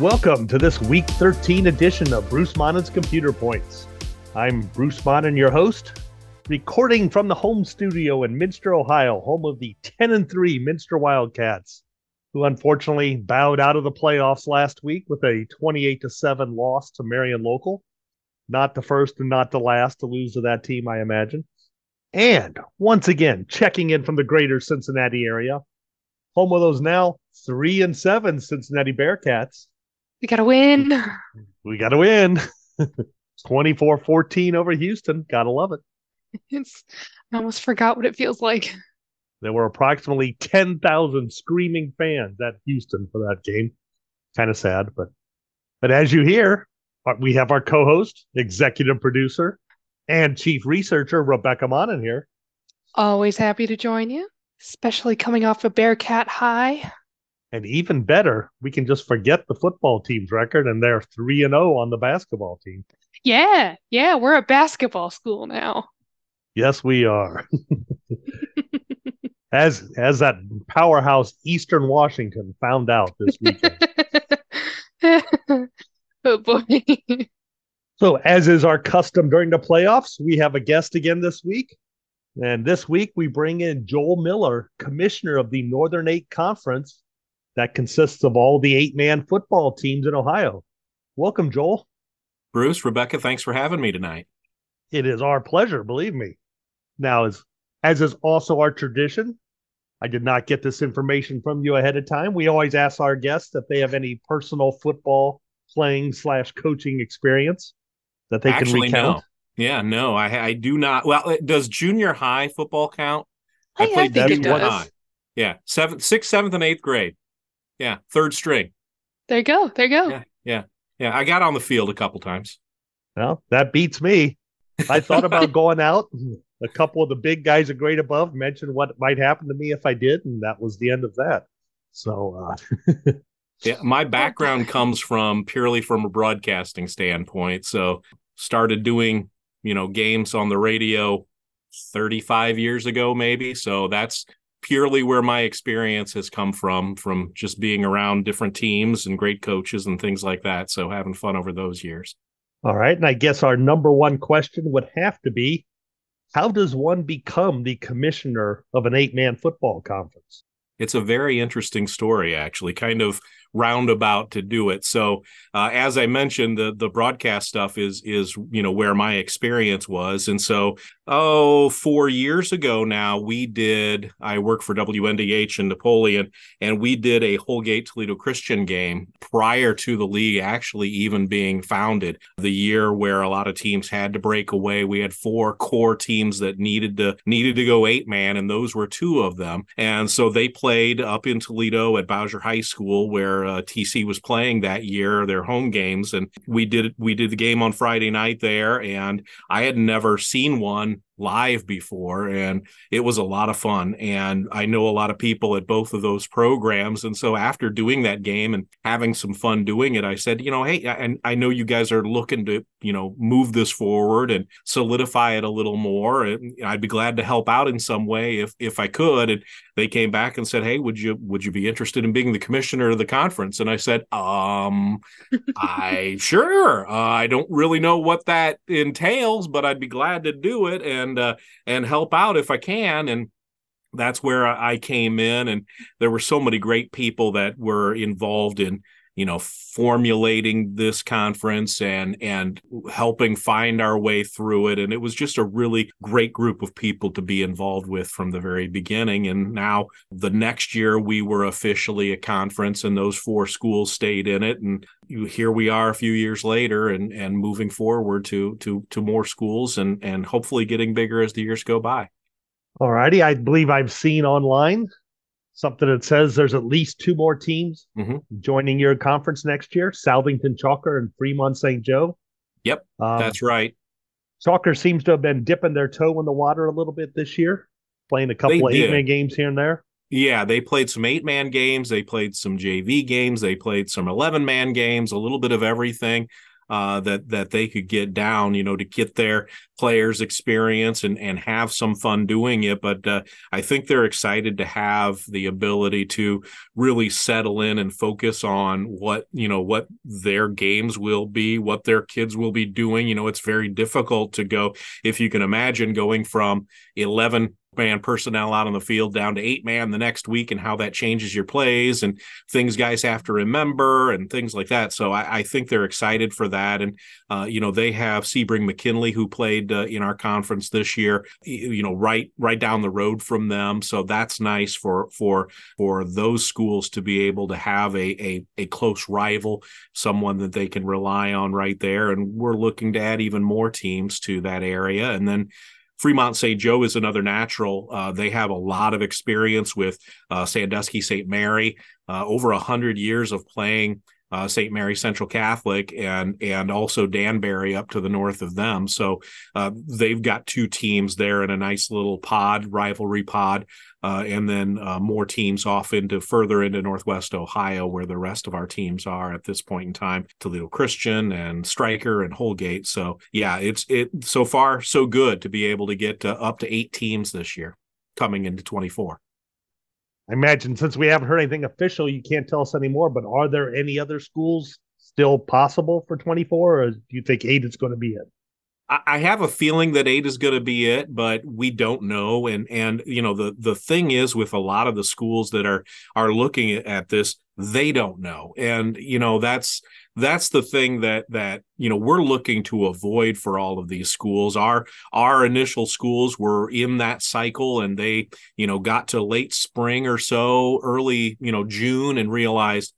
Welcome to this week 13 edition of Bruce Monnin's Computer Points. I'm Bruce Monnin, your host, recording from the home studio in Minster, Ohio, home of the 10 and 3 Minster Wildcats, who unfortunately bowed out of the playoffs last week with a 28 to 7 loss to Marion Local. Not the first and not the last to lose to that team, I imagine. And once again, checking in from the greater Cincinnati area, home of those now three and seven Cincinnati Bearcats. We got to win. We got to win. 24 14 over Houston. Gotta love it. It's, I almost forgot what it feels like. There were approximately 10,000 screaming fans at Houston for that game. Kind of sad, but but as you hear, uh, we have our co-host, executive producer, and chief researcher Rebekah Monnin here. Always happy to join you, especially coming off a Bearcat high. And even better, we can just forget the football team's record and they're 3 and 0 on the basketball team. Yeah, yeah, we're a basketball school now. Yes, we are. as as that powerhouse Eastern Washington found out this weekend. oh boy. so, as is our custom during the playoffs, we have a guest again this week. And this week we bring in Joel Miller, commissioner of the Northern Eight Conference that consists of all the eight man football teams in Ohio. Welcome, Joel. Bruce, Rebekah, thanks for having me tonight. It is our pleasure, believe me. Now, as as is also our tradition, I did not get this information from you ahead of time. We always ask our guests if they have any personal football playing slash coaching experience that they Actually, can recount. No. Yeah, no, I I do not. Well, does junior high football count? I, I played I think junior high. Yeah, seventh, sixth, seventh, and eighth grade. Yeah, third string. There you go. There you go. Yeah, yeah, yeah. I got on the field a couple times. Well, that beats me. I thought about going out. A couple of the big guys, a grade above, mentioned what might happen to me if I did, and that was the end of that. So, uh, yeah, my background comes from purely from a broadcasting standpoint. So, started doing you know games on the radio 35 years ago, maybe. So that's purely where my experience has come from from just being around different teams and great coaches and things like that. So having fun over those years. All right. And i guess our number one question would have to be how does one become the commissioner of an eight-man football conference? It's a very interesting story actually kind of roundabout to do it. So uh, as I mentioned, the the broadcast stuff is is you know where my experience was, and so oh four years ago now we did. I work for WNDH in Napoleon, and we did a Holgate Toledo Christian game prior to the league actually even being founded. The year where a lot of teams had to break away, we had four core teams that needed to needed to go eight man, and those were two of them. And so they played up in Toledo at Bowsher High School where uh, TC was playing that year, their home games, and we did we did the game on Friday night there, and I had never seen one live before and it was a lot of fun. And i know a lot of people at both of those programs and so after doing that game and having some fun doing it i said you know hey and I, know you guys are looking to you know move this forward and solidify it a little more and i'd be glad to help out in some way if if i could. And they came back and said hey would you would you be interested in being the commissioner of the conference? And i said um i sure uh, i don't really know what that entails but i'd be glad to do it. And and uh, and help out if I can. And that's where I came in, and there were so many great people that were involved in you know formulating this conference and and helping find our way through it. And it was just a really great group of people to be involved with from the very beginning. And now the next year we were officially a conference and those four schools stayed in it. And here we are a few years later and and moving forward to to to more schools and and hopefully getting bigger as the years go by. All righty. I believe i've seen online something that says there's at least two more teams mm-hmm. joining your conference next year Southington Chalker and Fremont St. Joe. Yep, um, that's right. Chalker seems to have been dipping their toe in the water a little bit this year, playing a couple they of eight man games here and there. Yeah, they played some eight man games. They played some JV games. They played some 11 man games, a little bit of everything. Uh, that that they could get down, you know, to get their players experience and and have some fun doing it. But uh, I think they're excited to have the ability to really settle in and focus on what you know what their games will be, what their kids will be doing. You know, it's very difficult to go if you can imagine going from eleven man personnel out on the field down to eight man the next week and how that changes your plays and things guys have to remember and things like that. So I, I think they're excited for that. And, uh, you know, they have Sebring McKinley who played uh, in our conference this year, you know, right, right down the road from them. So that's nice for, for, for those schools to be able to have a, a, a close rival, someone that they can rely on right there. And we're looking to add even more teams to that area. And then, Fremont St. Joe is another natural. Uh, they have a lot of experience with uh, Sandusky St. Mary, uh, over a hundred years of playing uh, St. Mary Central Catholic and and also Danbury up to the north of them. So uh, they've got two teams there in a nice little pod, rivalry pod, uh, and then uh, more teams off into further into Northwest Ohio, where the rest of our teams are at this point in time. Toledo Christian and Stryker and Holgate. So yeah, it's it so far so good to be able to get up to eight teams this year coming into 24. I imagine since we haven't heard anything official, you can't tell us anymore. But are there any other schools still possible for 24, or do you think eight is going to be it? I have a feeling that eight is going to be it, but we don't know. And and you know the the thing is with a lot of the schools that are are looking at this, they don't know, and you know that's that's the thing that that you know we're looking to avoid for all of these schools our our initial schools were in that cycle and they you know got to late spring or so early you know june and realized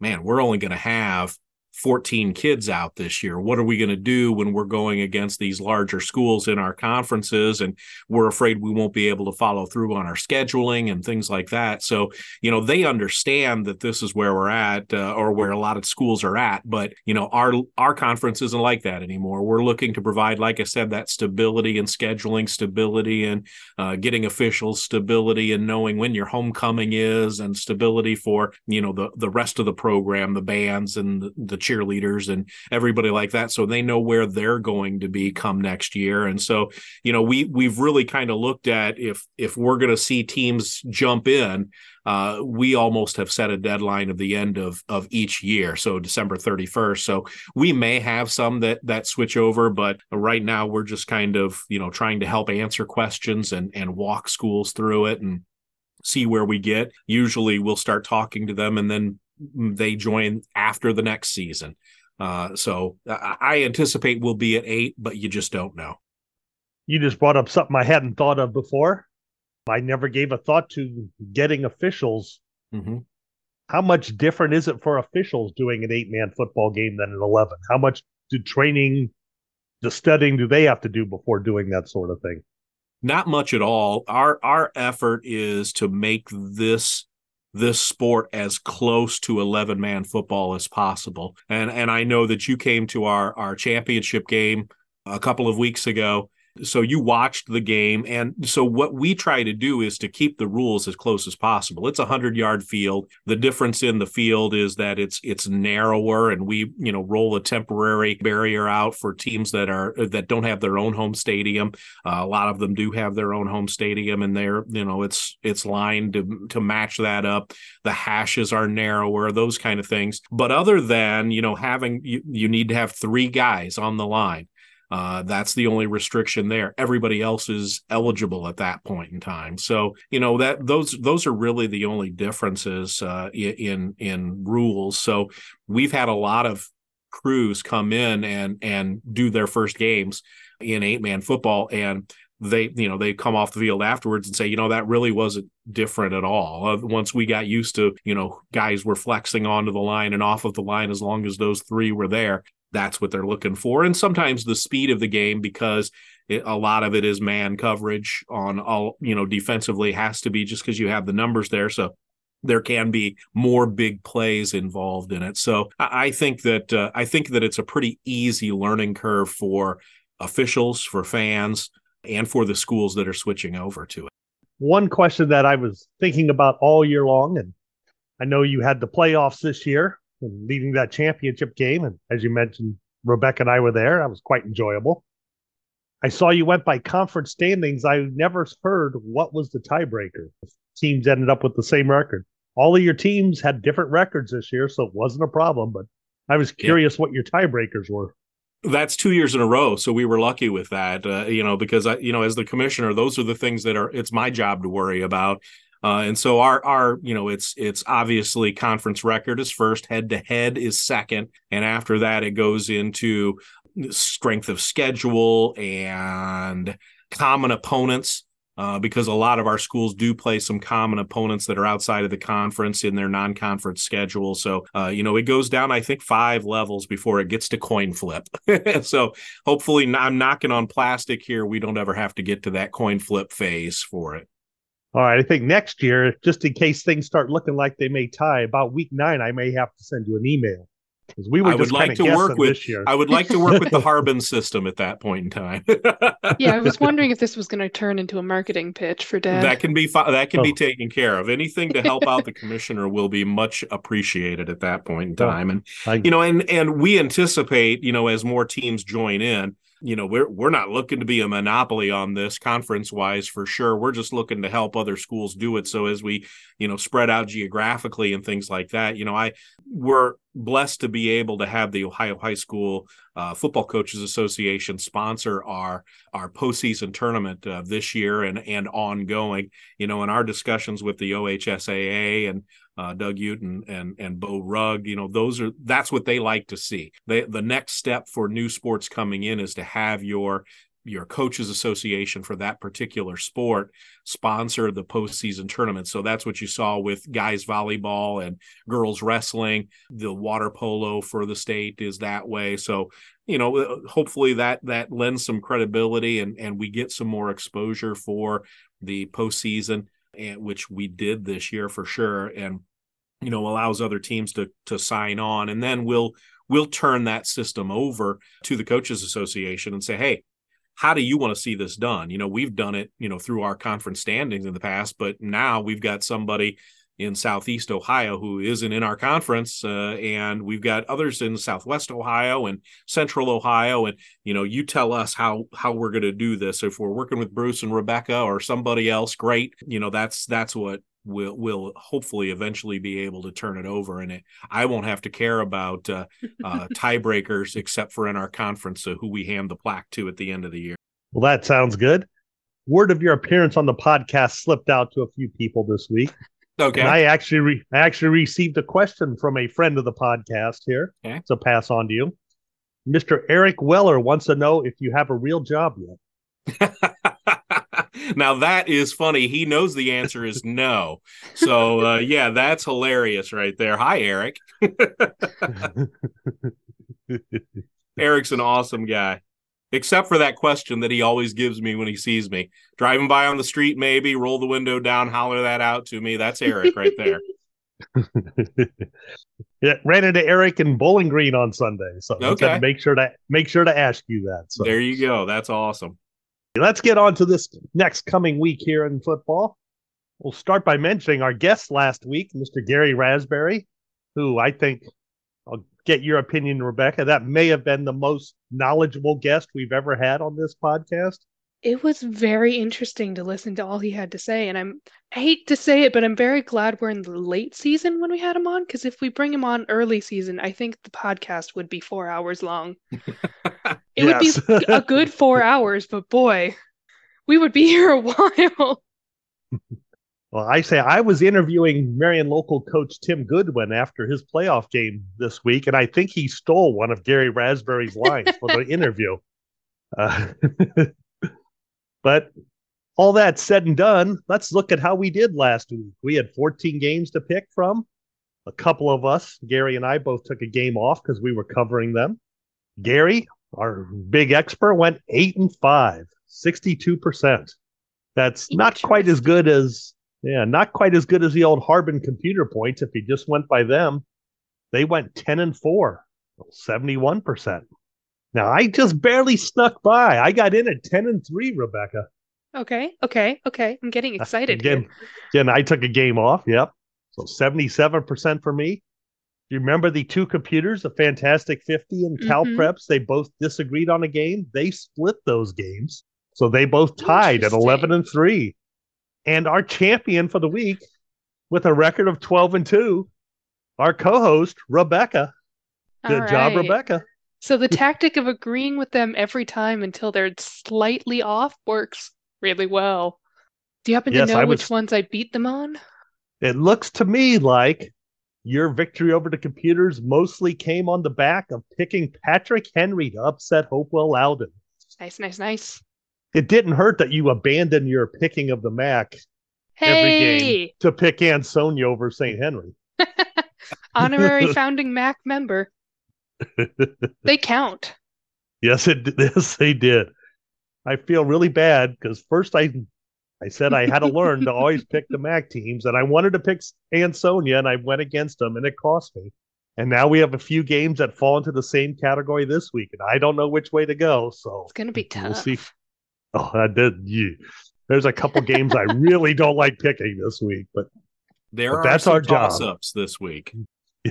man we're only going to have 14 kids out this year. What are we going to do when we're going against these larger schools in our conferences? And we're afraid we won't be able to follow through on our scheduling and things like that. So, you know, they understand that this is where we're at uh, or where a lot of schools are at. But, you know, our, our conference isn't like that anymore. We're looking to provide, like I said, that stability and scheduling, stability and uh, getting officials, stability and knowing when your homecoming is and stability for, you know, the, the rest of the program, the bands and the, the cheerleaders and everybody like that so they know where they're going to be come next year and so you know we we've really kind of looked at if if we're going to see teams jump in uh, we almost have set a deadline of the end of of each year, so December 31st. So we may have some that that switch over, but right now we're just kind of you know trying to help answer questions and and walk schools through it and see where we get. Usually we'll start talking to them and then they join after the next season. Uh, so I anticipate we'll be at eight, but you just don't know. You just brought up something I hadn't thought of before. I never gave a thought to getting officials. Mm-hmm. How much different is it for officials doing an eight man football game than an 11? How much do training, the studying do they have to do before doing that sort of thing? Not much at all. Our our effort is to make this this sport as close to 11 man football as possible. And and I know that you came to our our championship game a couple of weeks ago so you watched the game. And so what we try to do is to keep the rules as close as possible. It's a hundred yard field. The difference in the field is that it's it's narrower and we, you know, roll a temporary barrier out for teams that are that don't have their own home stadium. Uh, a lot of them do have their own home stadium and they're, you know, it's it's lined to to match that up. The hashes are narrower, those kind of things. But other than, you know, having you, you need to have three guys on the line uh, that's the only restriction there. Everybody else is eligible at that point in time. So you know that those those are really the only differences uh, in in rules. So we've had a lot of crews come in and and do their first games in eight man football and they you know they come off the field afterwards and say you know that really wasn't different at all uh, once we got used to you know guys were flexing onto the line and off of the line as long as those three were there that's what they're looking for. And sometimes the speed of the game, because it, a lot of it is man coverage on all, you know, defensively has to be just because you have the numbers there. So there can be more big plays involved in it. So I, think that uh, I think that it's a pretty easy learning curve for officials, for fans, and for the schools that are switching over to it. One question that I was thinking about all year long, and I know you had the playoffs this year, and leading that championship game. And as you mentioned, Rebekah and I were there. That was quite enjoyable. I saw you went by conference standings. I never heard what was the tiebreaker. Teams ended up with the same record. All of your teams had different records this year, so it wasn't a problem. But I was curious yeah. what your tiebreakers were. That's two years in a row, so we were lucky with that. Uh, you know, because I, you know, as the commissioner, those are the things that are. It's my job to worry about. Uh, and so our our you know it's it's obviously conference record is first, head to head is second, and after that it goes into strength of schedule and common opponents. Uh, because a lot of our schools do play some common opponents that are outside of the conference in their non-conference schedule. So, uh, you know, it goes down, I think, five levels before it gets to coin flip. so, hopefully, I'm knocking on plastic here. We don't ever have to get to that coin flip phase for it. All right. I think next year, just in case things start looking like they may tie, about week nine, I may have to send you an email. Because we were I would like to work with I would like to work with the Harbin system at that point in time. yeah, I was wondering if this was going to turn into a marketing pitch for Dad. That can be that can oh. be taken care of. Anything to help out the commissioner will be much appreciated at that point in oh, time. And I, you know, and and we anticipate, you know, as more teams join in, you know we're we're not looking to be a monopoly on this conference wise for sure. We're just looking to help other schools do it. So as we you know spread out geographically and things like that you know i we're blessed to be able to have the ohio high school uh, football coaches association sponsor our our postseason tournament uh, this year and and ongoing you know in our discussions with the ohsaa and uh, Doug Uten and and Beau Rugg. You know, those are that's what they like to see. They, the next step for new sports coming in is to have your your coaches association for that particular sport sponsor the postseason tournament. So that's what you saw with guys volleyball and girls wrestling. The water polo for the state is that way. So you know, uh, hopefully that that lends some credibility and and we get some more exposure for the postseason and which we did this year for sure, and you know allows other teams to to sign on, and then we'll we'll turn that system over to the coaches association and say, hey, how do you want to see this done? You know, we've done it, you know, through our conference standings in the past, but now we've got somebody in Southeast Ohio who isn't in our conference, uh, and we've got others in Southwest Ohio and Central Ohio. And you know, you tell us how how we're going to do this. If we're working with Bruce and Rebekah or somebody else, great. You know, that's that's what we'll will hopefully eventually be able to turn it over and it i won't have to care about uh, uh, tiebreakers except for in our conference uh, who we hand the plaque to at the end of the year well that sounds good word of your appearance on the podcast slipped out to a few people this week Okay. And I actually re- I actually received a question from a friend of the podcast here okay. to pass on to you. Mr. Eric Weller wants to know if you have a real job yet. now that is funny. He knows the answer is no. So uh, yeah, that's hilarious right there. Hi, Eric. Eric's an awesome guy except for that question that he always gives me when he sees me. Driving by on the street maybe roll the window down holler that out to me. That's eric right there. Yeah ran into eric in bowling green on sunday so okay. make sure to make sure to ask you that so. There you go. That's awesome. Let's get on to this next coming week here in football. We'll start by mentioning our guest last week mr gary raspberry who i think I'll get your opinion, Rebekah. That may have been the most knowledgeable guest we've ever had on this podcast. It was very interesting to listen to all he had to say. And I'm I hate to say it, but I'm very glad we're in the late season when we had him on. Because if we bring him on early season, I think the podcast would be four hours long. it would be a good four hours, but boy, we would be here a while. Well, I say I was interviewing Marion local coach Tim Goodwin after his playoff game this week, and I think he stole one of Gary Raspberry's lines for the interview. Uh, but all that said and done, let's look at how we did last week. We had 14 games to pick from. A couple of us, Gary and I, both took a game off because we were covering them. Gary, our big expert, went eight and five, 62%. That's not quite as good as yeah, not quite as good as the old Harbin computer points. If you just went by them, they went 10 and 4, 71%. Now, I just barely snuck by. I got in at 10 and 3, Rebekah. Okay, okay, okay. I'm getting excited again. Here. Again, I took a game off. Yep. So 77% for me. Do you remember the two computers, the Fantastic 50 and Cal Mhm. Preps? They both disagreed on a game. They split those games. So they both tied at 11 and 3. And our champion for the week with a record of 12 and 2, our co-host, Rebekah. Good All job. Rebekah. So the tactic of agreeing with them every time until they're slightly off works really well. Do you happen Yes, to know which ones I beat them on? It looks to me like your victory over the computers mostly came on the back of picking Patrick Henry to upset Hopewell Loudon. Nice, nice, nice. It didn't hurt that you abandoned your picking of the MAC every game to pick Ansonia over St. Henry. honorary founding Mac member. They count. Yes, it yes they did. I feel really bad because first I I said I had to learn to always pick the MAC teams, and I wanted to pick Ansonia, and I went against them, and it cost me. And now we have a few games that fall into the same category this week, and I don't know which way to go. So It's gonna be tough. We'll see. Oh, I did. You. There's a couple games I really don't like picking this week, but There But are that's some our job. toss-ups this week.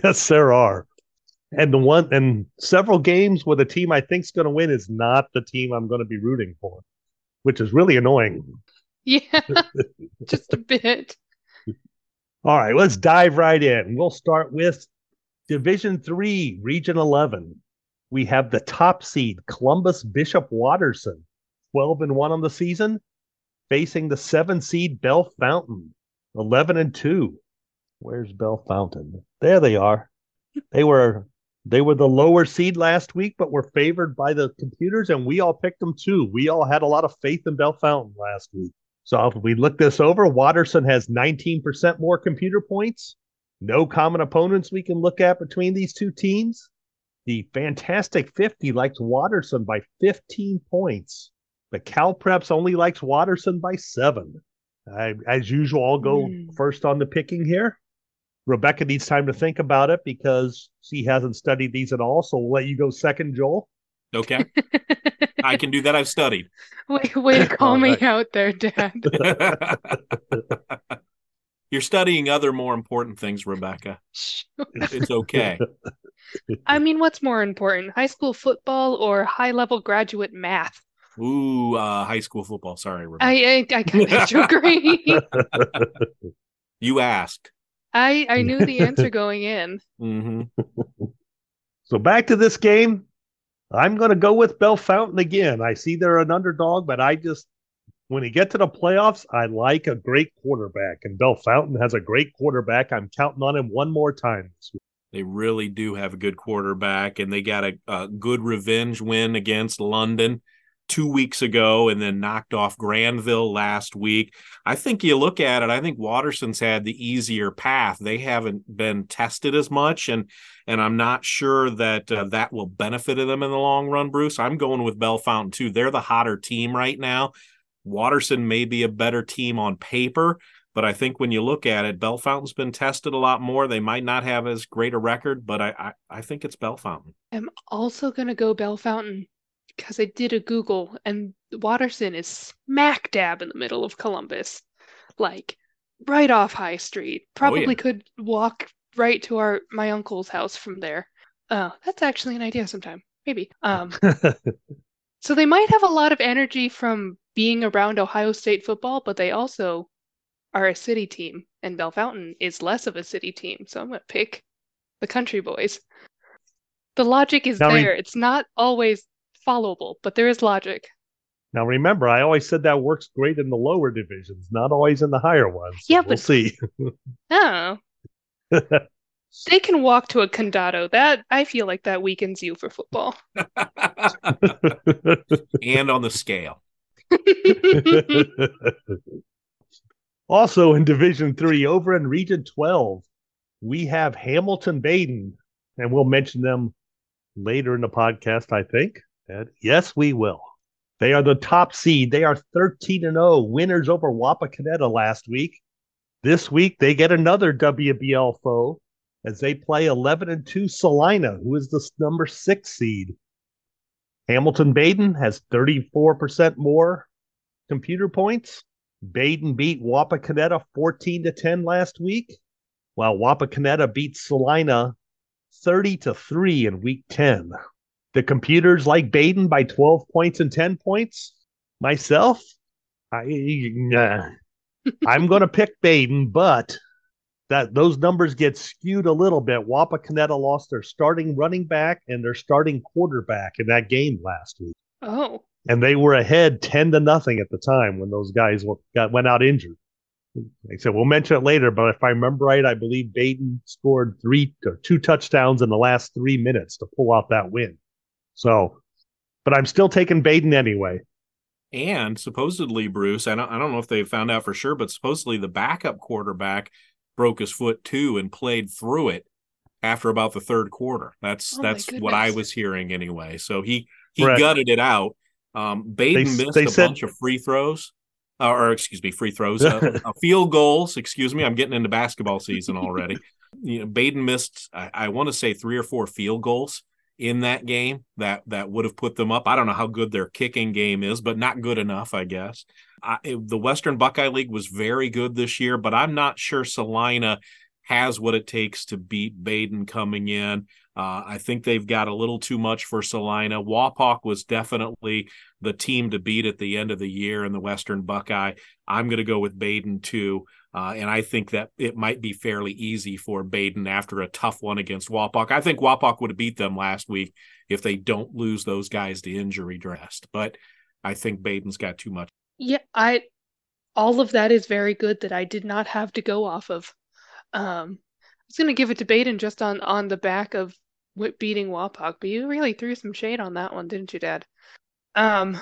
yes, there are. And the one and several games where the team I think is going to win is not the team I'm going to be rooting for, which is really annoying. Yeah, just a bit. All right, let's dive right in. We'll start with Division Three, Region Eleven. We have the top seed Columbus Bishop Watterson, twelve and one on the season, facing the seven seed Bell Fountain, eleven and two. Where's Bellefontaine? There they are. They were they were the lower seed last week, but were favored by the computers, and we all picked them too. We all had a lot of faith in Bellefontaine last week. So if we look this over, Watterson has 19% more computer points. No common opponents we can look at between these two teams. The Fantastic 50 likes Watterson by 15 points. The Cal Preps only likes Watterson by seven. I, as usual, I'll go Hmm. first on the picking here. Rebekah needs time to think about it because she hasn't studied these at all. So we'll let you go second, Joel. Okay, I can do that. I've studied. Wait, way to call me right. out there, Dad. You're studying other more important things, Rebekah. It's okay. I mean, what's more important, high school football or high level graduate math? Ooh, uh, high school football. Sorry, Rebekah. I I, I kind of agree. you asked. I I knew the answer going in. hmm So back to this game. I'm going to go with Bellefontaine again. I see they're an underdog, but I just, when you get to the playoffs, I like a great quarterback. And Bellefontaine has a great quarterback. I'm counting on him one more time. They really do have a good quarterback, and they got a, a good revenge win against London two weeks ago, and then knocked off Granville last week. I think you look at it. I think Watterson's had the easier path. They haven't been tested as much, and and I'm not sure that uh, that will benefit them in the long run. Bruce, I'm going with Bellefontaine too. They're the hotter team right now. Watterson may be a better team on paper, but I think when you look at it, Bellefontaine's been tested a lot more. They might not have as great a record, but I I, I think it's Bellefontaine. I'm also gonna go Bellefontaine because I did a Google and Watterson is smack dab in the middle of Columbus, like right off High Street. Probably yeah. could walk right to our my uncle's house from there. Uh, that's actually an idea sometime, maybe. Um, so they might have a lot of energy from being around Ohio State football, but they also are a city team, and Bellefontaine is less of a city team. So I'm gonna pick the Country Boys. The logic is Now re- there. It's not always followable, but there is logic. now, remember, I always said that works great in the lower divisions, not always in the higher ones. So Yeah, we'll but- see. Oh, they can walk to a condado. That I feel like that weakens you for football. and on the scale. also in Division Three, over in Region 12, we have Hamilton Badin, and we'll mention them later in the podcast, I think. And yes, we will. They are the top seed. They are 13 and 0, winners over Wapakoneta last week. This week, they get another WBL foe as they play 11 and 2 Celina, who is the number six seed. Hamilton Badin has 34% more computer points. Badin beat Wapakoneta 14 to 10 last week, while Wapakoneta beat Celina 30 to 3 in week 10. The computers like Badin by 12 points and 10 points. Myself, I, uh, I'm going to pick Badin, but that those numbers get skewed a little bit. Wapakoneta lost their starting running back and their starting quarterback in that game last week. Oh. And they were ahead 10 to nothing at the time when those guys got went out injured. Like I said, we'll mention it later, but if I remember right, I believe Badin scored three or two touchdowns in the last three minutes to pull out that win. So, but I'm still taking Badin anyway. And supposedly, Bruce, I don't, I don't know if they found out for sure, but supposedly the backup quarterback broke his foot too and played through it after about the third quarter. That's Oh, that's what I was hearing anyway. So he he Correct. gutted it out. Um, Badin They- missed they a said- bunch of free throws, uh, or excuse me, free throws, uh, uh, field goals. Excuse me, I'm getting into basketball season already. you know, Badin missed, I, I want to say three or four field goals in that game that that would have put them up. I don't know how good their kicking game is, but not good enough, I guess. I, the Western Buckeye League was very good this year, but I'm not sure Celina has what it takes to beat Badin coming in. Uh, I think they've got a little too much for Celina. Wapak was definitely the team to beat at the end of the year in the Western Buckeye. I'm going to go with Badin too. Uh, and I think that it might be fairly easy for Badin after a tough one against Wapak. I think Wapak would have beat them last week if they don't lose those guys to injury dressed. But I think Badin's got too much. Yeah, I all of that is very good that I did not have to go off of. Um, I was gonna give it to Badin just on on the back of beating Wapak, but you really threw some shade on that one, didn't you, Dad? Um,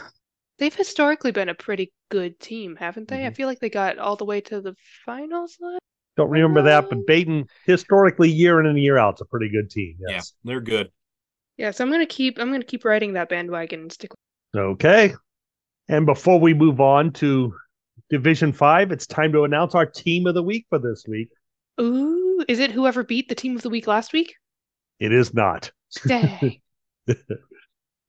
they've historically been a pretty good team, haven't they? I Mhm. feel like they got all the way to the finals last. Don't remember that, but Badin historically year in and year out, it's a pretty good team. Yes. Yeah, they're good. Yeah, so I'm gonna keep I'm gonna keep riding that bandwagon and stick. Okay. And before we move on to Division Five, it's time to announce our team of the week for this week. Ooh, is it whoever beat the team of the week last week? It is not. Dang.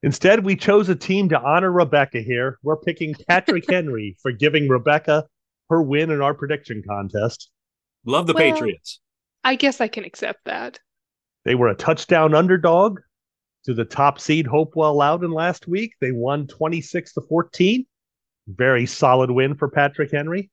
Instead, we chose a team to honor Rebekah here. We're picking Patrick Henry for giving Rebekah her win in our prediction contest. Love the Well- Patriots. I guess I can accept that. They were a touchdown underdog to the top seed Hopewell Loudon last week. They won 26 to 14. Very solid win for Patrick Henry.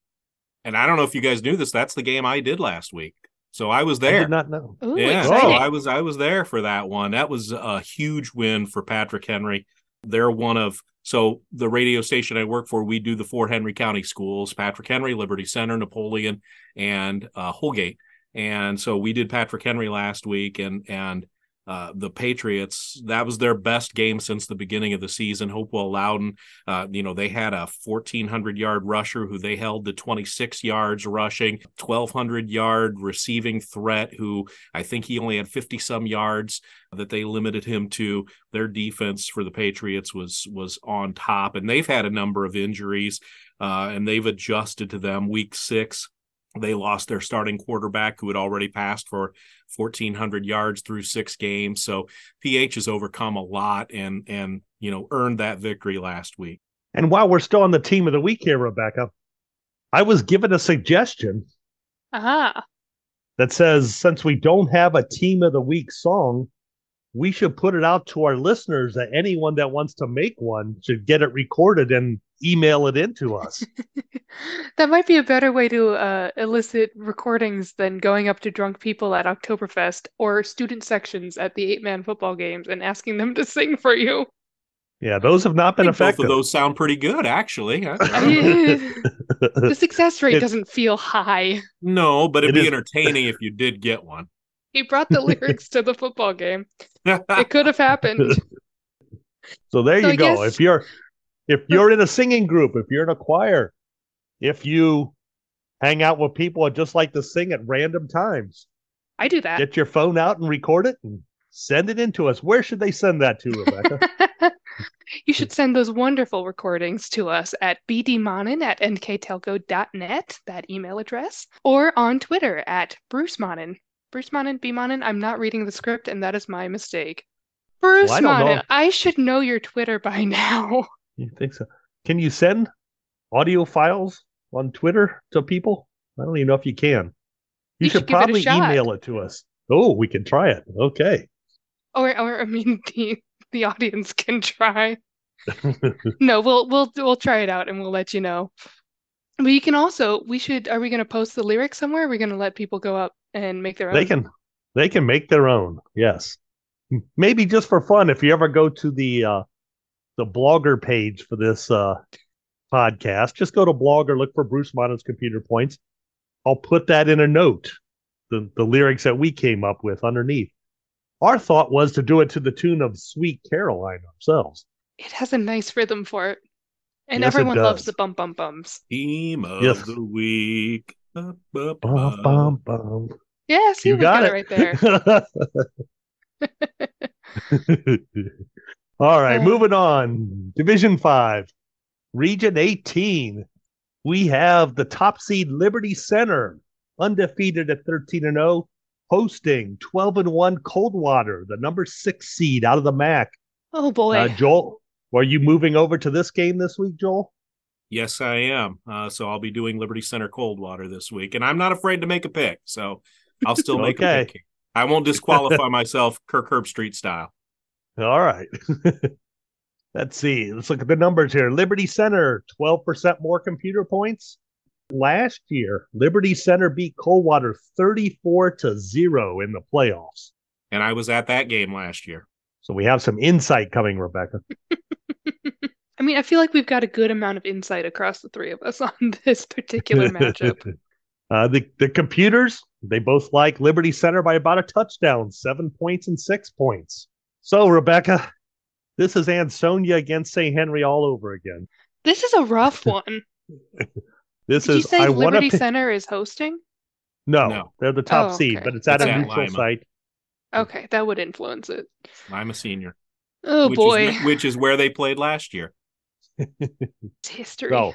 And I don't know if you guys knew this. That's the game I did last week. So I was there. I there. did not know. Ooh, yeah, so I was I was there for that one. That was a huge win for Patrick Henry. They're one of so the radio station I work for, we do the four Henry County schools: Patrick Henry, Liberty Center, Napoleon, and uh, Holgate. And so we did Patrick Henry last week, and and uh, the Patriots. That was their best game since the beginning of the season. Hopewell Loudon, uh, you know, they had a 1,400 yard rusher who they held to 26 yards rushing, 1,200 yard receiving threat who I think he only had 50 some yards that they limited him to. Their defense for the Patriots was was on top, and they've had a number of injuries, uh, and they've adjusted to them. Week six, they lost their starting quarterback who had already passed for 1,400 yards through six games. So PH has overcome a lot and and you know earned that victory last week. And while we're still on the team of the week here, Rebekah, I was given a suggestion Ah, that says since we don't have a team of the week song, we should put it out to our listeners that anyone that wants to make one should get it recorded and email it in to us. that might be a better way to uh, elicit recordings than going up to drunk people at Oktoberfest or student sections at the eight man football games and asking them to sing for you. yeah, those have not I been think both effective. of those sound pretty good, actually. The success rate It- doesn't feel high. no, but it'd It be is- entertaining if you did get one. He brought the lyrics to the football game. It could have happened. So there So you I go. guess- If you're if you're in a singing group, if you're in a choir, if you hang out with people that just like to sing at random times, I do that. get your phone out and record it and send it in to us. Where should they send that to, Rebekah? You should send those wonderful recordings to us at bdmonnin at nktelco.net, that email address, or on Twitter at brucemonnin. Bruce Monnin, B Monnin, I'm not reading the script, and that is my mistake. Bruce Well, I don't know. Monnin, I should know your Twitter by now. You think so? Can you send audio files on Twitter to people? I don't even know if you can. You You should should give it probably email it to us. Oh, we can try it. Okay. Or, or I mean, the the audience can try. No, we'll we'll we'll try it out and we'll let you know. But you can also, we should, are we going to post the lyrics somewhere? Are we going to let people go up and make their own? They can they can make their own. Yes. Maybe just for fun if you ever go to the uh the blogger page for this uh podcast, just go to blogger, look for Bruce Monnin's computer points. I'll put that in a note. The the lyrics that we came up with underneath. Our thought was to do it to the tune of Sweet Caroline ourselves. It has a nice rhythm for it. And Yes, it everyone loves the bum bum bums. Team of Yes. the week. Ba, ba, Bum, bum, bum. Yeah, see, You got, got, it. it right there. All right, moving on. Division 5, Region 18. We have the top seed Liberty Center, undefeated at 13 and 0, hosting 12 and 1 Coldwater, the number 6 seed out of the MAC. Oh boy. Uh, Joel, are you moving over to this game this week, Joel? Yes, I am. Uh, so I'll be doing Liberty Center Coldwater this week, and I'm not afraid to make a pick. So I'll still make Okay. a pick. I won't disqualify myself Kirk Herbstreit style. All right. Let's see. Let's look at the numbers here. Liberty Center, 12% more computer points. Last year, Liberty Center beat Coldwater 34 to 0 in the playoffs. And I was at that game last year. So we have some insight coming, Rebekah. I mean, I feel like we've got a good amount of insight across the three of us on this particular matchup. uh, the, the computers, they both like Liberty Center by about a touchdown, seven points and six points. So, Rebekah, this is Ansonia against St. Henry all over again. This is a rough one. This Did you is say I Liberty to Center is hosting? No, No. they're the top Oh, seed, but it's at It's a at neutral Lima. site. Okay, that would influence it. I'm a senior. Oh which boy, Is, which is where they played last year. it's history. So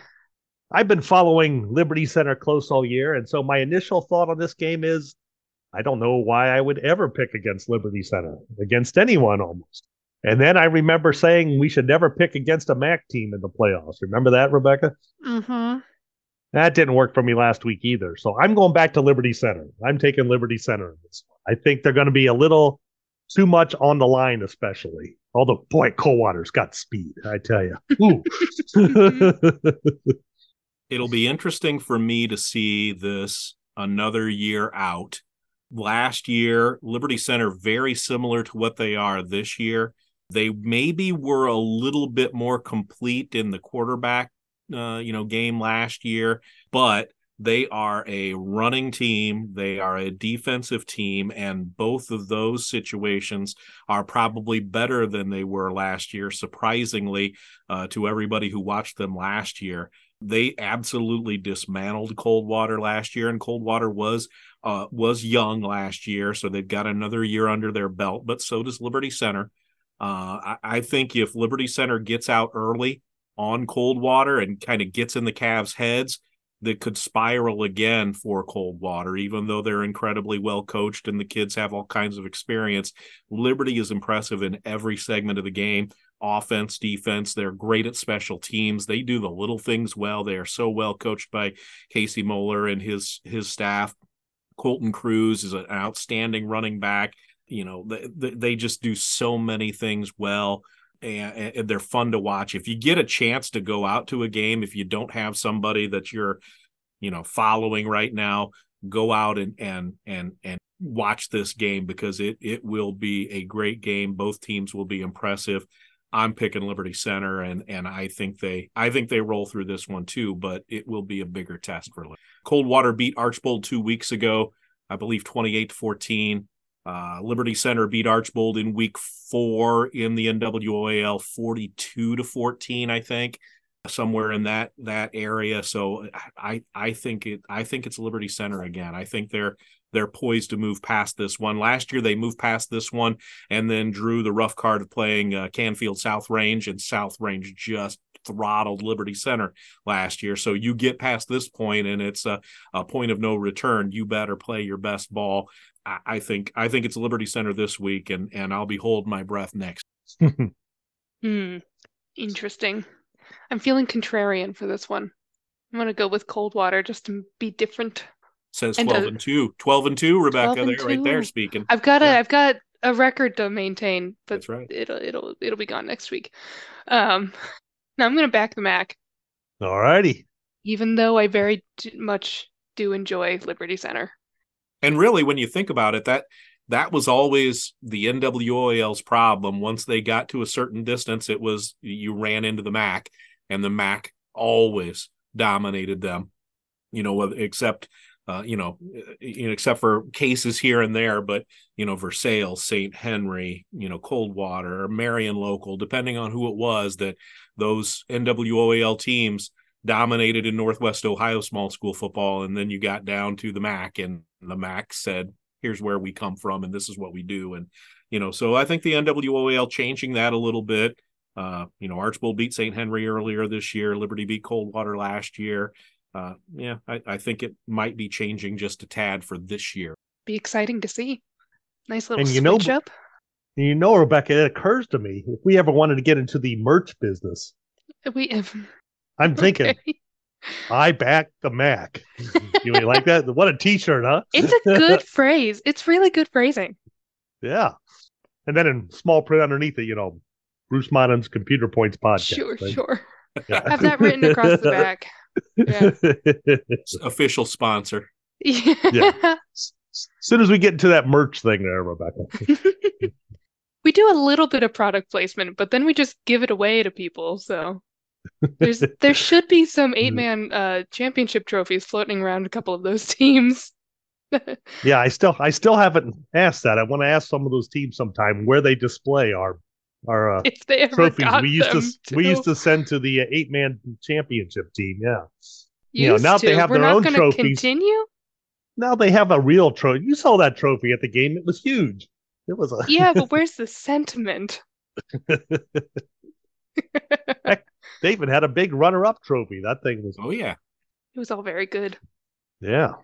I've been following Liberty Center close all year, and so my initial thought on this game is I don't know why I would ever pick against Liberty Center, against anyone almost. And then I remember saying we should never pick against a MAC team in the playoffs. Remember that, Rebekah? Mm-hmm. That didn't work for me last week either. So I'm going back to Liberty Center. I'm taking Liberty Center in this one. I think they're going to be a little too much on the line, especially. Although, boy, Coldwater's got speed, I tell you. It'll be interesting for me to see this another year out. Last year, Liberty Center, very similar to what they are this year. They maybe were a little bit more complete in the quarterback, uh, you know, game last year, but they are a running team. They are a defensive team, and both of those situations are probably better than they were last year. Surprisingly, uh, to everybody who watched them last year, they absolutely dismantled Coldwater last year, and Coldwater was uh, was young last year, so they've got another year under their belt. But so does Liberty Center. Uh, I, I think if Liberty Center gets out early on Coldwater and kind of gets in the Cavs' heads, that could spiral again for Coldwater, even though they're incredibly well coached and the kids have all kinds of experience. Liberty is impressive in every segment of the game offense, defense. They're great at special teams. They do the little things well. They are so well coached by Casey Moeller and his his staff. Colton Cruz is an outstanding running back. You know, they, they just do so many things well. And, and they're fun to watch. If you get a chance to go out to a game, if you don't have somebody that you're, you know, following right now, go out and and and and watch this game because it it will be a great game. Both teams will be impressive. I'm picking Liberty Center, and and I think they I think they roll through this one too, but it will be a bigger test for Liberty. Coldwater beat Archbold two weeks ago, I believe 28 to 14. Uh, Liberty Center beat Archbold in week four in the NWOAL 42 to 14, I think, somewhere in that that area. So I I think it I think it's Liberty Center again. I think they're they're poised to move past this one. Last year they moved past this one and then drew the rough card of playing uh, Canfield South Range, and South Range just throttled Liberty Center last year. So you get past this point, and it's a, a point of no return. You better play your best ball. I, I think I think it's Liberty Center this week, and and I'll be holding my breath next. Hmm. Interesting. I'm feeling contrarian for this one. I'm gonna go with Coldwater just to be different. Says And, 12 uh, and 2. 12 and 2, Rebekah, and there, right there speaking. I've got a Yeah. have got a record to maintain, but That's right. it'll it'll it'll be gone next week. Um, now I'm gonna back the Mac, All righty. even though I very much do enjoy Liberty Center. And really, when you think about it, that that was always the NWOAL's problem. Once they got to a certain distance, it was you ran into the MAC, and the MAC always dominated them. You know, except uh, you know, you know, except for cases here and there, but you know, Versailles, St. Henry, you know, Coldwater, Marion local, depending on who it was, that those NWOAL teams dominated in Northwest Ohio small school football, and then you got down to the MAC, and the MAC said, "Here's where we come from, and this is what we do." And you know, so I think the NWOAL changing that a little bit. Uh, you know, Archbold beat St. Henry earlier this year. Liberty beat Coldwater last year. Uh, yeah, I, I think it might be changing just a tad for this year. Be exciting to see. Nice little And you know- switch up. And you know, Rebekah, it occurs to me if we ever wanted to get into the merch business, We I'm thinking okay. I back the MAC. you ain't like that? What a T-shirt, huh? It's a good phrase. It's really good phrasing. yeah. And then in small print underneath it, you know, Bruce Monnin's Computer Points podcast. Sure, right? sure. Yeah. Have that written across the back. Yeah. Official sponsor. Yeah. as soon as we get into that merch thing there, Rebekah. We do a little bit of product placement, but then we just give it away to people. So there's there should be some eight-man uh championship trophies floating around a couple of those teams. Yeah, I still I still haven't asked that. I want to ask some of those teams sometime where they display our our uh, If they ever trophies got we used them to we used to send to the eight man championship team. Yeah. you know, Used now they have We're their not own trophies. continue? Now they have a real trophy. You saw that trophy at the game. It was huge. It was a Yeah, but where's the sentiment? they even had a big runner up trophy. That thing was Oh yeah, It was all very good. yeah.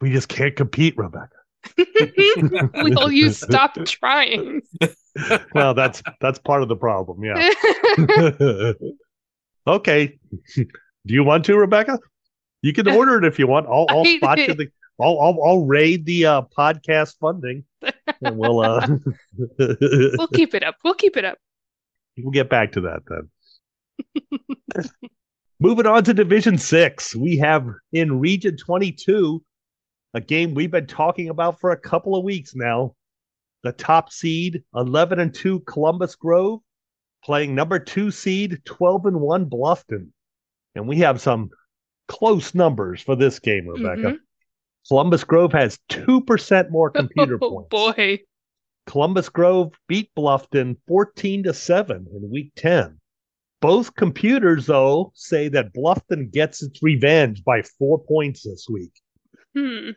We just can't compete, Rebekah. Will you stop trying? Well, that's that's part of the problem. Yeah. okay. Do you want to, Rebekah? You can order it if you want. I'll, I'll spot you the. I'll, I'll I'll raid the uh, podcast funding, and we'll uh We'll keep it up. We'll keep it up. we'll get back to that then. Moving on to Division Six, we have in Region Twenty Two a game we've been talking about for a couple of weeks now. The top seed, eleven and two, Columbus Grove, playing number two seed, twelve and one, Bluffton, and we have some close numbers for this game, Rebekah. Mhm. Columbus Grove has two percent more computer points. Oh points. boy. Columbus Grove beat Bluffton 14 to 7 in week 10. Both computers, though, say that Bluffton gets its revenge by four points this week. Hmm.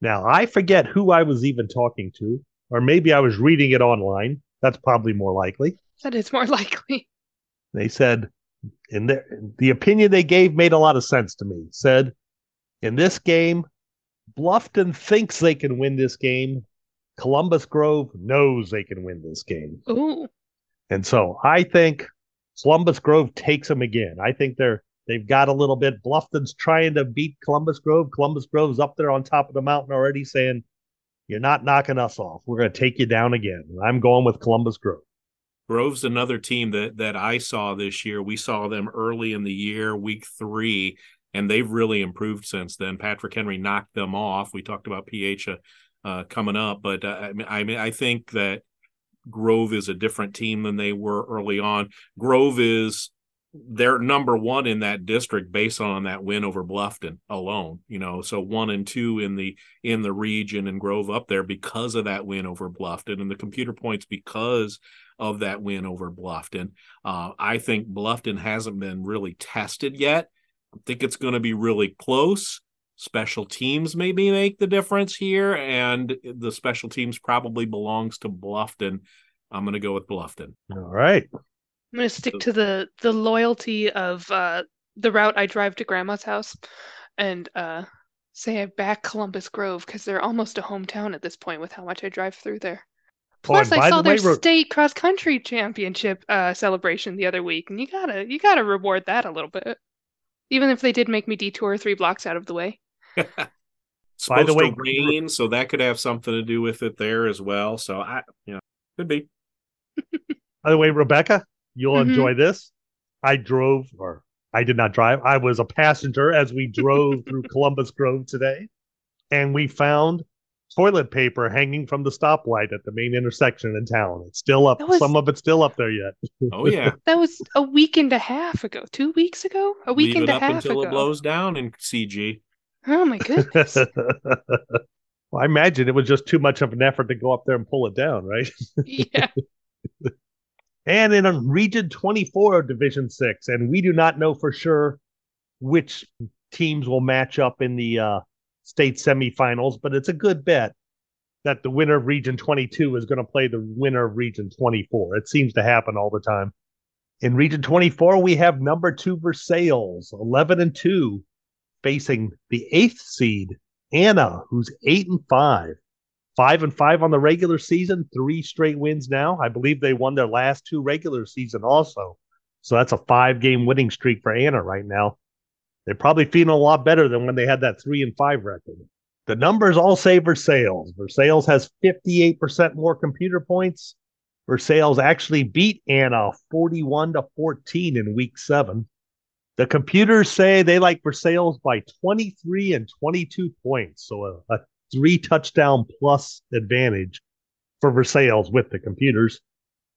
Now, I forget who I was even talking to, or maybe I was reading it online. That's probably more likely. That is more likely. They said, in the, the opinion they gave made a lot of sense to me. Said, in this game, Bluffton thinks they can win this game. Columbus Grove knows they can win this game. Ooh. And so I think Columbus Grove takes them again. I think they're they've got a little bit. Bluffton's trying to beat Columbus Grove. Columbus Grove's up there on top of the mountain already saying, You're not knocking us off. We're gonna take you down again. I'm going with Columbus Grove. Grove's another team that that I saw this year. We saw them early in the year, week three, and they've really improved since then. Patrick Henry knocked them off. We talked about PH uh, uh, coming up, but uh, I mean, I mean, I think that Grove is a different team than they were early on. Grove is they're number one in that district based on that win over Bluffton alone. You know, so one and two in the in the region and Grove up there because of that win over Bluffton and the computer points because of that win over Bluffton. Uh, I think Bluffton hasn't been really tested yet. I think it's going to be really close. Special teams maybe make the difference here, and the special teams probably belongs to Bluffton. I'm going to go with Bluffton. All right. I'm gonna stick to the the loyalty of uh the route I drive to grandma's house and uh say I back Columbus Grove because they're almost a hometown at this point with how much I drive through there. Oh, Plus, I saw the their Ro- state cross country championship uh celebration the other week, and you gotta you gotta reward that a little bit. Even if they did make me detour three blocks out of the way. By the way, rain, so that could have something to do with it there as well. So I, you know, could be. By the way, Rebekah, you'll mm-hmm. enjoy this. I drove, or I did not drive. I was a passenger as we drove through Columbus Grove today, and we found toilet paper hanging from the stoplight at the main intersection in town. It's still up. Was, Some of it's still up there yet. oh yeah, that was a week and a half ago. Two weeks ago. A week Leave and a half ago. until ago. it blows down in CG. Oh my goodness. well, I imagine it was just too much of an effort to go up there and pull it down, right? yeah. And in Region 24 of Division 6, and we do not know for sure which teams will match up in the uh, state semifinals, but it's a good bet that the winner of Region 22 is going to play the winner of Region 24. It seems to happen all the time. In Region 24, we have number two Versailles, 11 and 2, facing the eighth seed, Anna, who's 8 and 5. Five and five on the regular season, three straight wins now. I believe they won their last two regular season also. So that's a five game winning streak for Anna right now. They're probably feeling a lot better than when they had that three and five record. The numbers all say Versailles. Versailles has 58% more computer points. Versailles actually beat Anna 41 to 14 in week seven. The computers say they like Versailles by 23 and 22 points. So a, a three touchdown plus advantage for Versailles with the computers.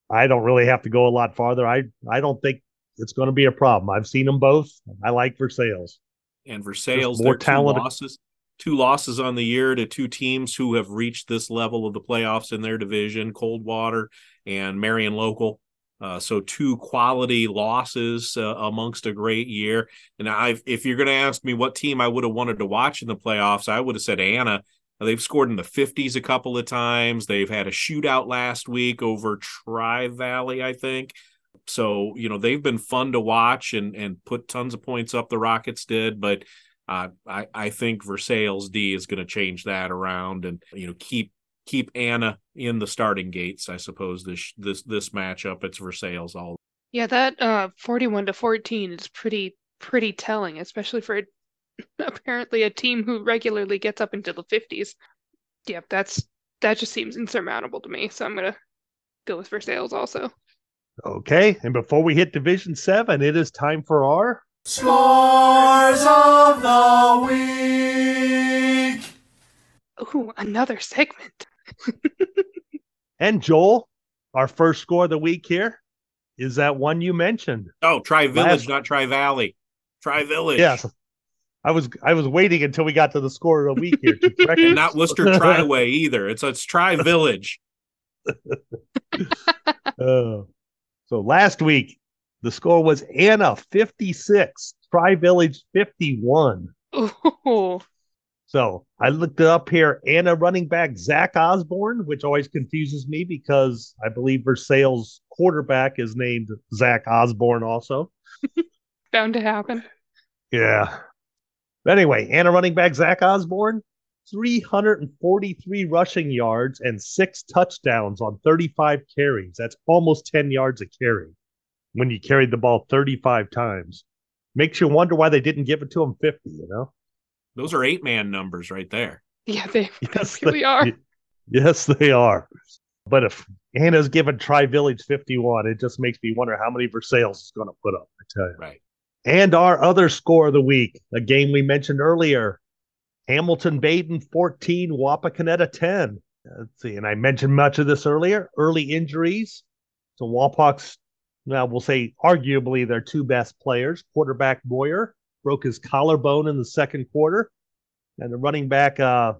I don't really have to go a lot farther. I, I don't think it's going to be a problem. I've seen them both. I like Versailles. And Versailles, more talented. Two losses, two losses on the year to two teams who have reached this level of the playoffs in their division: Coldwater and Marion Local. Uh, so two quality losses uh, amongst a great year. And I, if you're going to ask me what team I would have wanted to watch in the playoffs, I would have said Anna. They've scored in the 50s a couple of times. They've had a shootout last week over Tri Valley, I think. So, you know, they've been fun to watch and and put tons of points up the Rockets did, but uh, I I think Versailles D is going to change that around and you know keep keep Anna in the starting gates. I suppose this this this matchup it's Versailles all. Yeah, that uh 41 to 14 is pretty pretty telling, especially for apparently a team who regularly gets up into the 50s. Yep, that's that just seems insurmountable to me. So I'm gonna go with Versailles also. Okay, and before we hit Division 7, it is time for our Scores of the Week. Ooh, another segment. and Joel, our first score of the week here is that one you mentioned. Oh, Tri Village, not Tri Valley. Tri Village. Yes. I was I was waiting until we got to the score of the week here to correct and not Wooster Triway either. It's it's Tri Village. oh. So last week, the score was Anna 56, Tri Village 51. Ooh. So I looked it up here. Anna running back Zach Osborne, which always confuses me because I believe Versailles quarterback is named Zach Osborne also. Bound to happen. Yeah. But anyway, Anna running back Zach Osborne, 343 rushing yards and six touchdowns on 35 carries. That's almost 10 yards a carry when you carried the ball 35 times. Makes you wonder why they didn't give it to him 50, you know? Those are eight man numbers right there. Yeah, they, yes, they really are. Yes, they are. But if Anna's given Tri Village 51, it just makes me wonder how many Versailles is going to put up, I tell you. Right. And our other score of the week, a game we mentioned earlier, Hamilton Badin 14, Wapakoneta 10. Let's see, and I mentioned much of this earlier. Early injuries. So Wapak's, now we'll say arguably their two best players. Quarterback Boyer broke his collarbone in the second quarter, and the running back uh,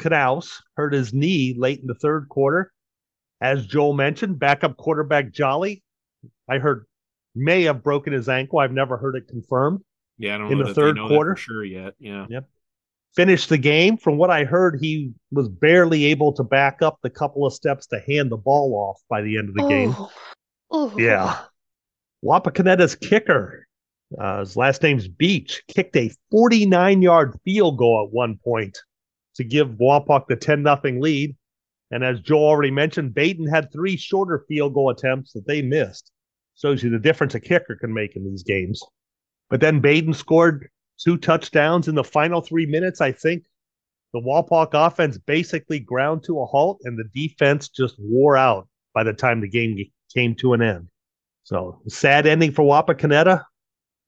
Knaus hurt his knee late in the third quarter. As Joel mentioned, backup quarterback Jolly, I heard may have broken his ankle. I've never heard it confirmed. Yeah, I don't in the third quarter. sure yet. Yeah. Yep finished the game. From what I heard, he was barely able to back up the couple of steps to hand the ball off by the end of the oh. game. Oh. Yeah. Wapakoneta's kicker, uh, his last name's Beach, kicked a 49 yard field goal at one point to give Wapak the 10 0 lead. And as Joe already mentioned, Badin had three shorter field goal attempts that they missed. Shows you the difference a kicker can make in these games. But then Badin scored two touchdowns in the final three minutes, I think. the Wapak offense basically ground to a halt, and the defense just wore out by the time the game came to an end. So sad ending for Wapakoneta.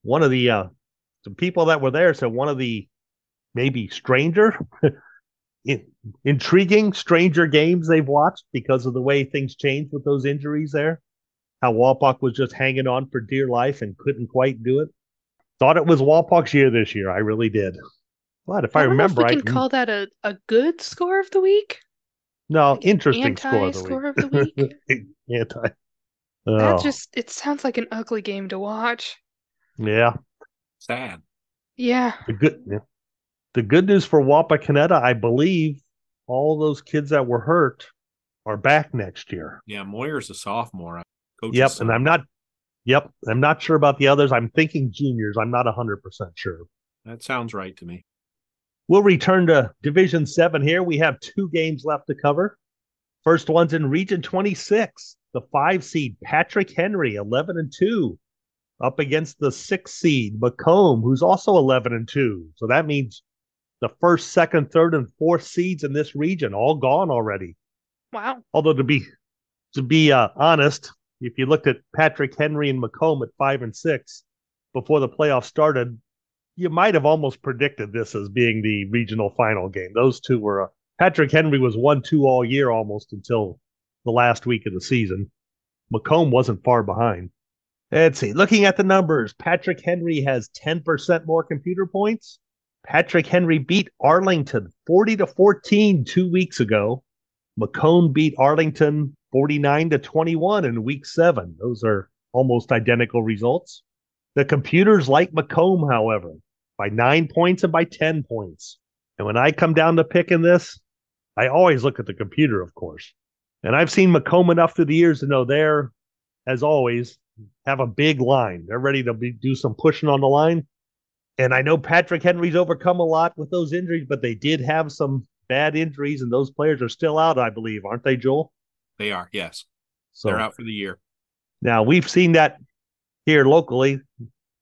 One of the uh, some people that were there said one of the maybe stranger, intriguing, stranger games they've watched because of the way things changed with those injuries there. How Wapak was just hanging on for dear life and couldn't quite do it. Thought it was Wapak's year this year. I really did. But if I, I remember, if we I can call that a, a good score of the week. no Like interesting score of the anti-score week. of the week? Anti. That Oh, just it sounds like an ugly game to watch. yeah. Sad. Yeah. The good, yeah. the good news for Wapakoneta, I believe, all those kids that were hurt are back next year. Yeah, Moyer's a sophomore. Coach's Yep, son. and I'm not. Yep, I'm not sure about the others. I'm thinking juniors. I'm not hundred percent sure. That sounds right to me. We'll return to Division Seven here. We have two games left to cover. First one's in Region 26. The five seed Patrick Henry, 11 and 2, up against the six seed Macomb, who's also 11 and 2. So that means the first, second, third, and fourth seeds in this region all gone already. Wow. Although to be to be uh, honest, if you looked at Patrick Henry and Macomb at five and six before the playoffs started, you might have almost predicted this as being the regional final game. Those two were uh, Patrick Henry was one two all year almost until the last week of the season. Macomb wasn't far behind. Let's see. Looking at the numbers, Patrick Henry has 10% more computer points. Patrick Henry beat Arlington 40 to 14 two weeks ago. Macomb beat Arlington 49 to 21 in week seven. Those are almost identical results. The computers like Macomb, however, by nine points and by 10 points. And when I come down to picking this, I always look at the computer, of course. And I've seen Macomb enough through the years to know they're, as always, have a big line. They're ready to be, do some pushing on the line. And I know Patrick Henry's overcome a lot with those injuries, but they did have some bad injuries, and those players are still out, I believe, aren't they, Joel? They are, yes. So They're out for the year. now we've seen that here locally.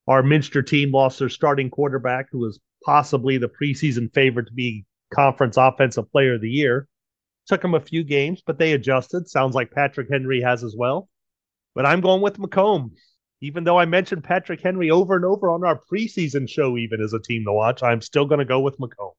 Our Minster team lost their starting quarterback, who was possibly the preseason favorite to be conference offensive player of the year. Took them a few games, but they adjusted. Sounds like Patrick Henry has as well. But I'm going with Macomb. Even though I mentioned Patrick Henry over and over on our preseason show, even as a team to watch, I'm still going to go with Macomb.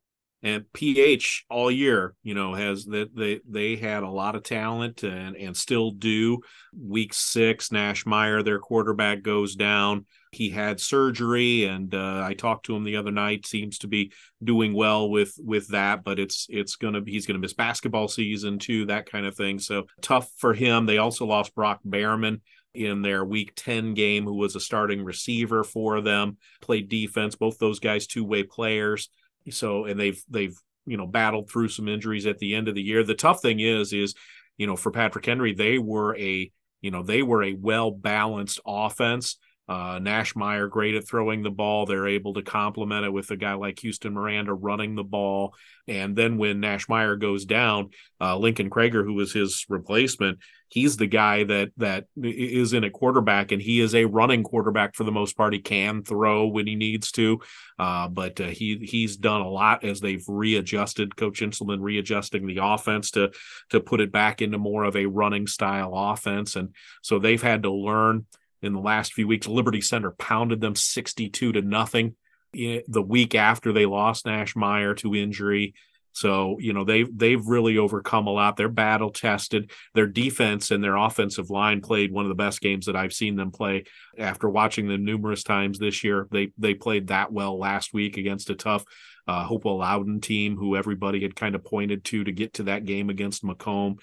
And PH all year, you know, has that they they had a lot of talent and and still do. Week six, Nash Meyer, their quarterback, goes down. He had surgery, and uh, I talked to him the other night. Seems to be doing well with with that, but it's it's gonna he's gonna miss basketball season too, that kind of thing. So tough for him. They also lost Brock Behrman in their week 10 game who was a starting receiver for them played defense both those guys two-way players so and they've they've you know battled through some injuries at the end of the year. The tough thing is is you know for Patrick Henry they were a you know they were a well balanced offense. Uh, Nash Meyer great at throwing the ball. They're able to complement it with a guy like Houston Miranda running the ball. And then when Nash Meyer goes down, uh, Lincoln Krager, who was his replacement, he's the guy that that is in a quarterback, and he is a running quarterback for the most part. He can throw when he needs to, uh, but uh, he he's done a lot as they've readjusted. Coach Inselman readjusting the offense to to put it back into more of a running style offense, and so they've had to learn in the last few weeks. Liberty Center pounded them sixty two to nothing the week after they lost Nash Meyer to injury. So you know they've they've really overcome a lot. They're battle tested. Their defense and their offensive line played one of the best games that I've seen them play. After watching them numerous times this year, they they played that well last week against a tough uh, Hopewell Loudon team, who everybody had kind of pointed to to get to that game against Macomb.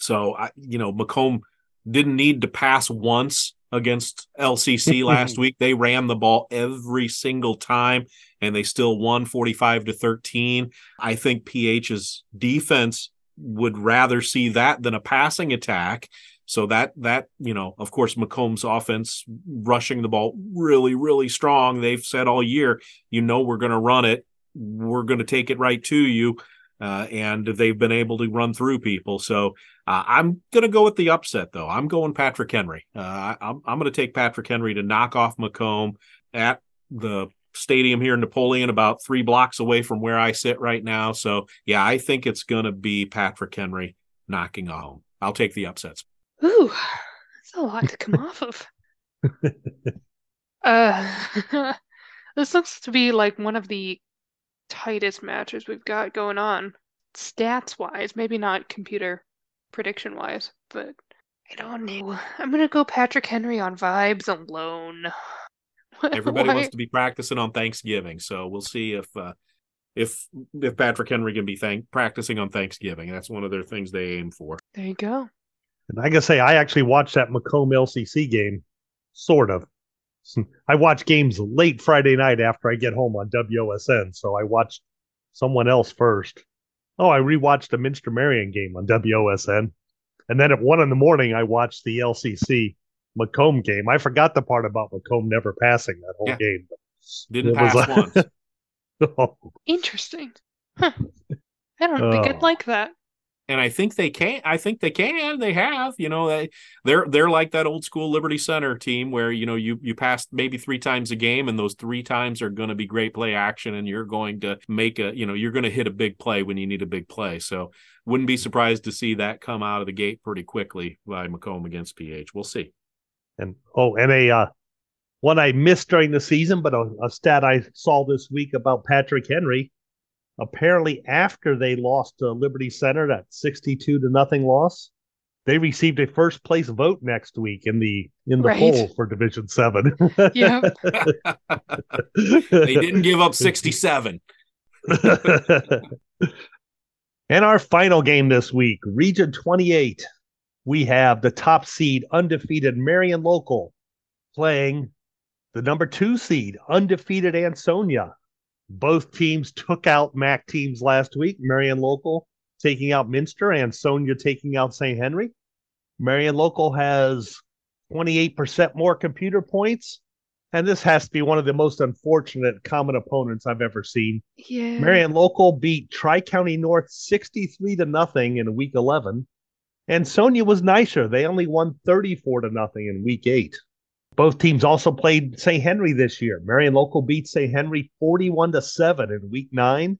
So I, you know Macomb didn't need to pass once against LCC last week. They ran the ball every single time and they still won 45 to 13. I think PH's defense would rather see that than a passing attack. So that that you know, of course, Macomb's offense rushing the ball really, really strong. They've said all year, you know, we're going to run it, we're going to take it right to you, uh, and they've been able to run through people. So uh, I'm going to go with the upset, though. I'm going Patrick Henry. Uh, I'm I'm going to take Patrick Henry to knock off Macomb at the stadium here in Napoleon, about three blocks away from where I sit right now. So yeah, I think it's going to be Patrick Henry knocking home. I'll take the upsets. Ooh, that's a lot to come off of. Uh, this looks to be like one of the tightest matches we've got going on, stats wise. Maybe not computer prediction wise, but I don't know. I'm gonna go Patrick Henry on vibes alone. Everybody wants to be practicing on Thanksgiving, so we'll see if uh, if if Patrick Henry can be thank- practicing on Thanksgiving. That's one of their things they aim for. There you go. And I gotta say, I actually watched that Macomb LCC game, sort of. I watch games late Friday night after I get home on WOSN, so I watched someone else first. Oh, I rewatched the Minster Marion game on WOSN, and then at one in the morning, I watched the LCC Macomb game. I forgot the part about Macomb never passing that whole Yeah. game. Didn't pass once. Oh, Interesting. Huh. I don't think Oh. I'd like that. And I think they can. I think they can. They have. You know, they they're they're like that old school Liberty Center team where you know you you pass maybe three times a game, and those three times are going to be great play action, and you're going to make a you know you're going to hit a big play when you need a big play. So wouldn't be surprised to see that come out of the gate pretty quickly by Macomb against PH. We'll see. And oh, and a uh, one I missed during the season, but a, a stat I saw this week about Patrick Henry. Apparently, after they lost to Liberty Center, that sixty-two to nothing loss, they received a first place vote next week in the in the Right. poll for Division Seven. Yeah. They didn't give up 67. and our final game this week, Region 28, we have the top seed, undefeated Marion Local, playing the number two seed, undefeated Ansonia. Both teams took out MAC teams last week. Marion Local taking out Minster, and Ansonia taking out St. Henry. Marion Local has 28% more computer points. And this has to be one of the most unfortunate common opponents I've ever seen. Yeah. Marion Local beat Tri County North 63 to nothing in week 11. And Ansonia was nicer. They only won 34 to nothing in week 8. Both teams also played St. Henry this year. Marion Local beat St. Henry 41 to 7 in week 9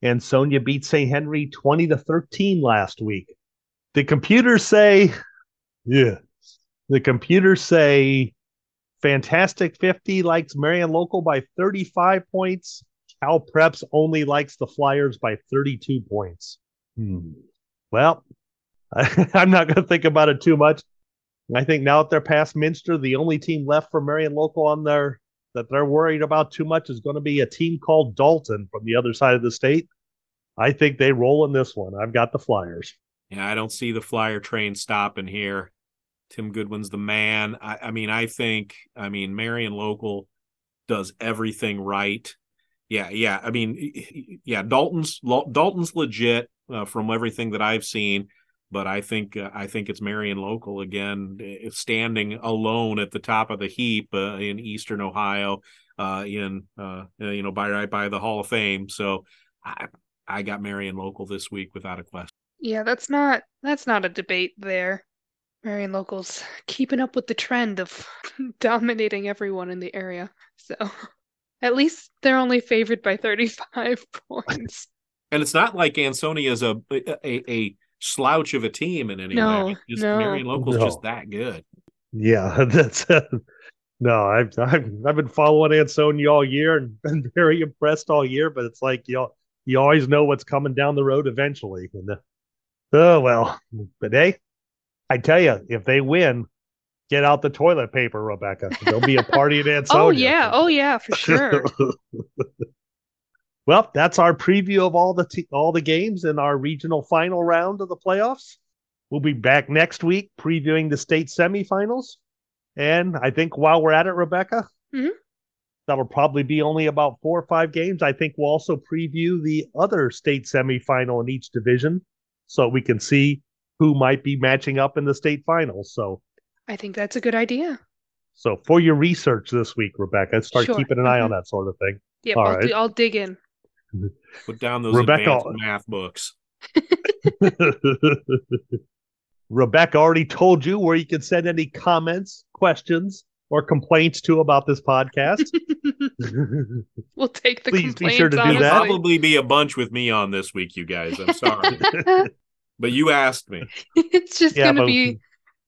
and Ansonia beat St. Henry 20 to 13 last week. The computers say yeah. The computers say Fantastic 50 likes Marion Local by 35 points. Cal Preps only likes the Flyers by 32 points. Hmm. Well, I, I'm not going to think about it too much. I think now that they're past Minster, the only team left for Marion Local on their that they're worried about too much is going to be a team called Dalton from the other side of the state. I think they roll in this one. I've got the Flyers. Yeah, I don't see the flyer train stopping here. Tim Goodwin's the man. I, I mean, I think, I mean, Marion Local does everything right. Yeah, yeah. I mean, yeah, Dalton's Dalton's legit uh, from everything that I've seen, but I think uh, I think it's Marion Local again, uh, standing alone at the top of the heap uh, in Eastern Ohio, uh, in uh, you know by right by the Hall of Fame. So I I got Marion Local this week without a question. Yeah, that's not that's not a debate there. Marion Locals keeping up with the trend of dominating everyone in the area. So at least they're only favored by 35 points. And it's not like Ansonia is a, a a slouch of a team in any No, way. Just no. Marion Local's No. just that good. Yeah, that's no. I've, I've I've been following Ansonia all year and been very impressed all year. But it's like you you always know what's coming down the road eventually. And, uh, oh well, but hey, I tell you, if they win, get out the toilet paper, Rebekah. There'll be a party at Ansonia. Oh yeah, oh yeah, for sure. Well, that's our preview of all the t- all the games in our regional final round of the playoffs. We'll be back next week previewing the state semifinals. And I think while we're at it, Rebekah, Mhm. that'll probably be only about four or five games. I think we'll also preview the other state semifinal in each division so we can see who might be matching up in the state finals. So I think that's a good idea. so for your research this week, Rebekah, start Sure. keeping an eye on Mhm. that sort of thing. Yeah, I'll, right. do- I'll dig in. Put down those Rebekah- advanced math books. Rebekah already told you where you can send any comments, questions, or complaints to about this podcast, we'll take the Please be sure to do that. probably be a bunch with me on this week, you guys. I'm sorry, but you asked me. it's just Yeah, gonna but- be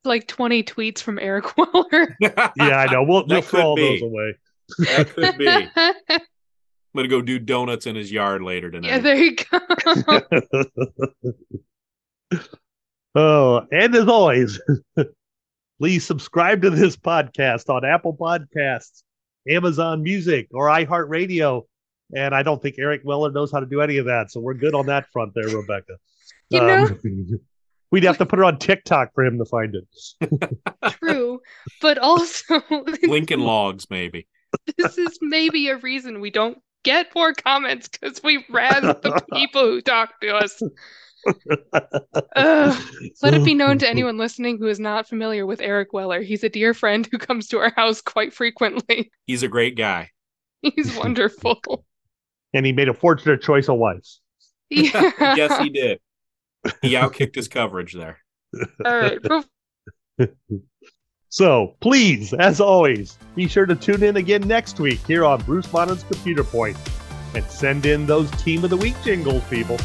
like 20 tweets from Eric Weller. yeah, yeah, I know. We'll, we'll throw all those away. that could be. I'm gonna go do donuts in his yard later tonight. yeah, there you go. oh, and as always, please subscribe to this podcast on Apple Podcasts, Amazon Music, or iHeartRadio. And I don't think Eric Weller knows how to do any of that, so we're good on that front there, Rebekah. You know, Um, we'd have to put it on TikTok for him to find it. true. But also, Lincoln Logs, maybe. this is maybe a reason we don't get more comments because we razz the people who talk to us. Ugh. Let it be known to anyone listening who is not familiar with Eric Weller. He's a dear friend who comes to our house quite frequently. He's a great guy. He's wonderful. And he made a fortunate choice of wife. Yeah. yes, he did. He outkicked his coverage there. All right. So please, as always, be sure to tune in again next week here on Bruce Monnin's Computer Point and send in those Team of the Week jingles, people.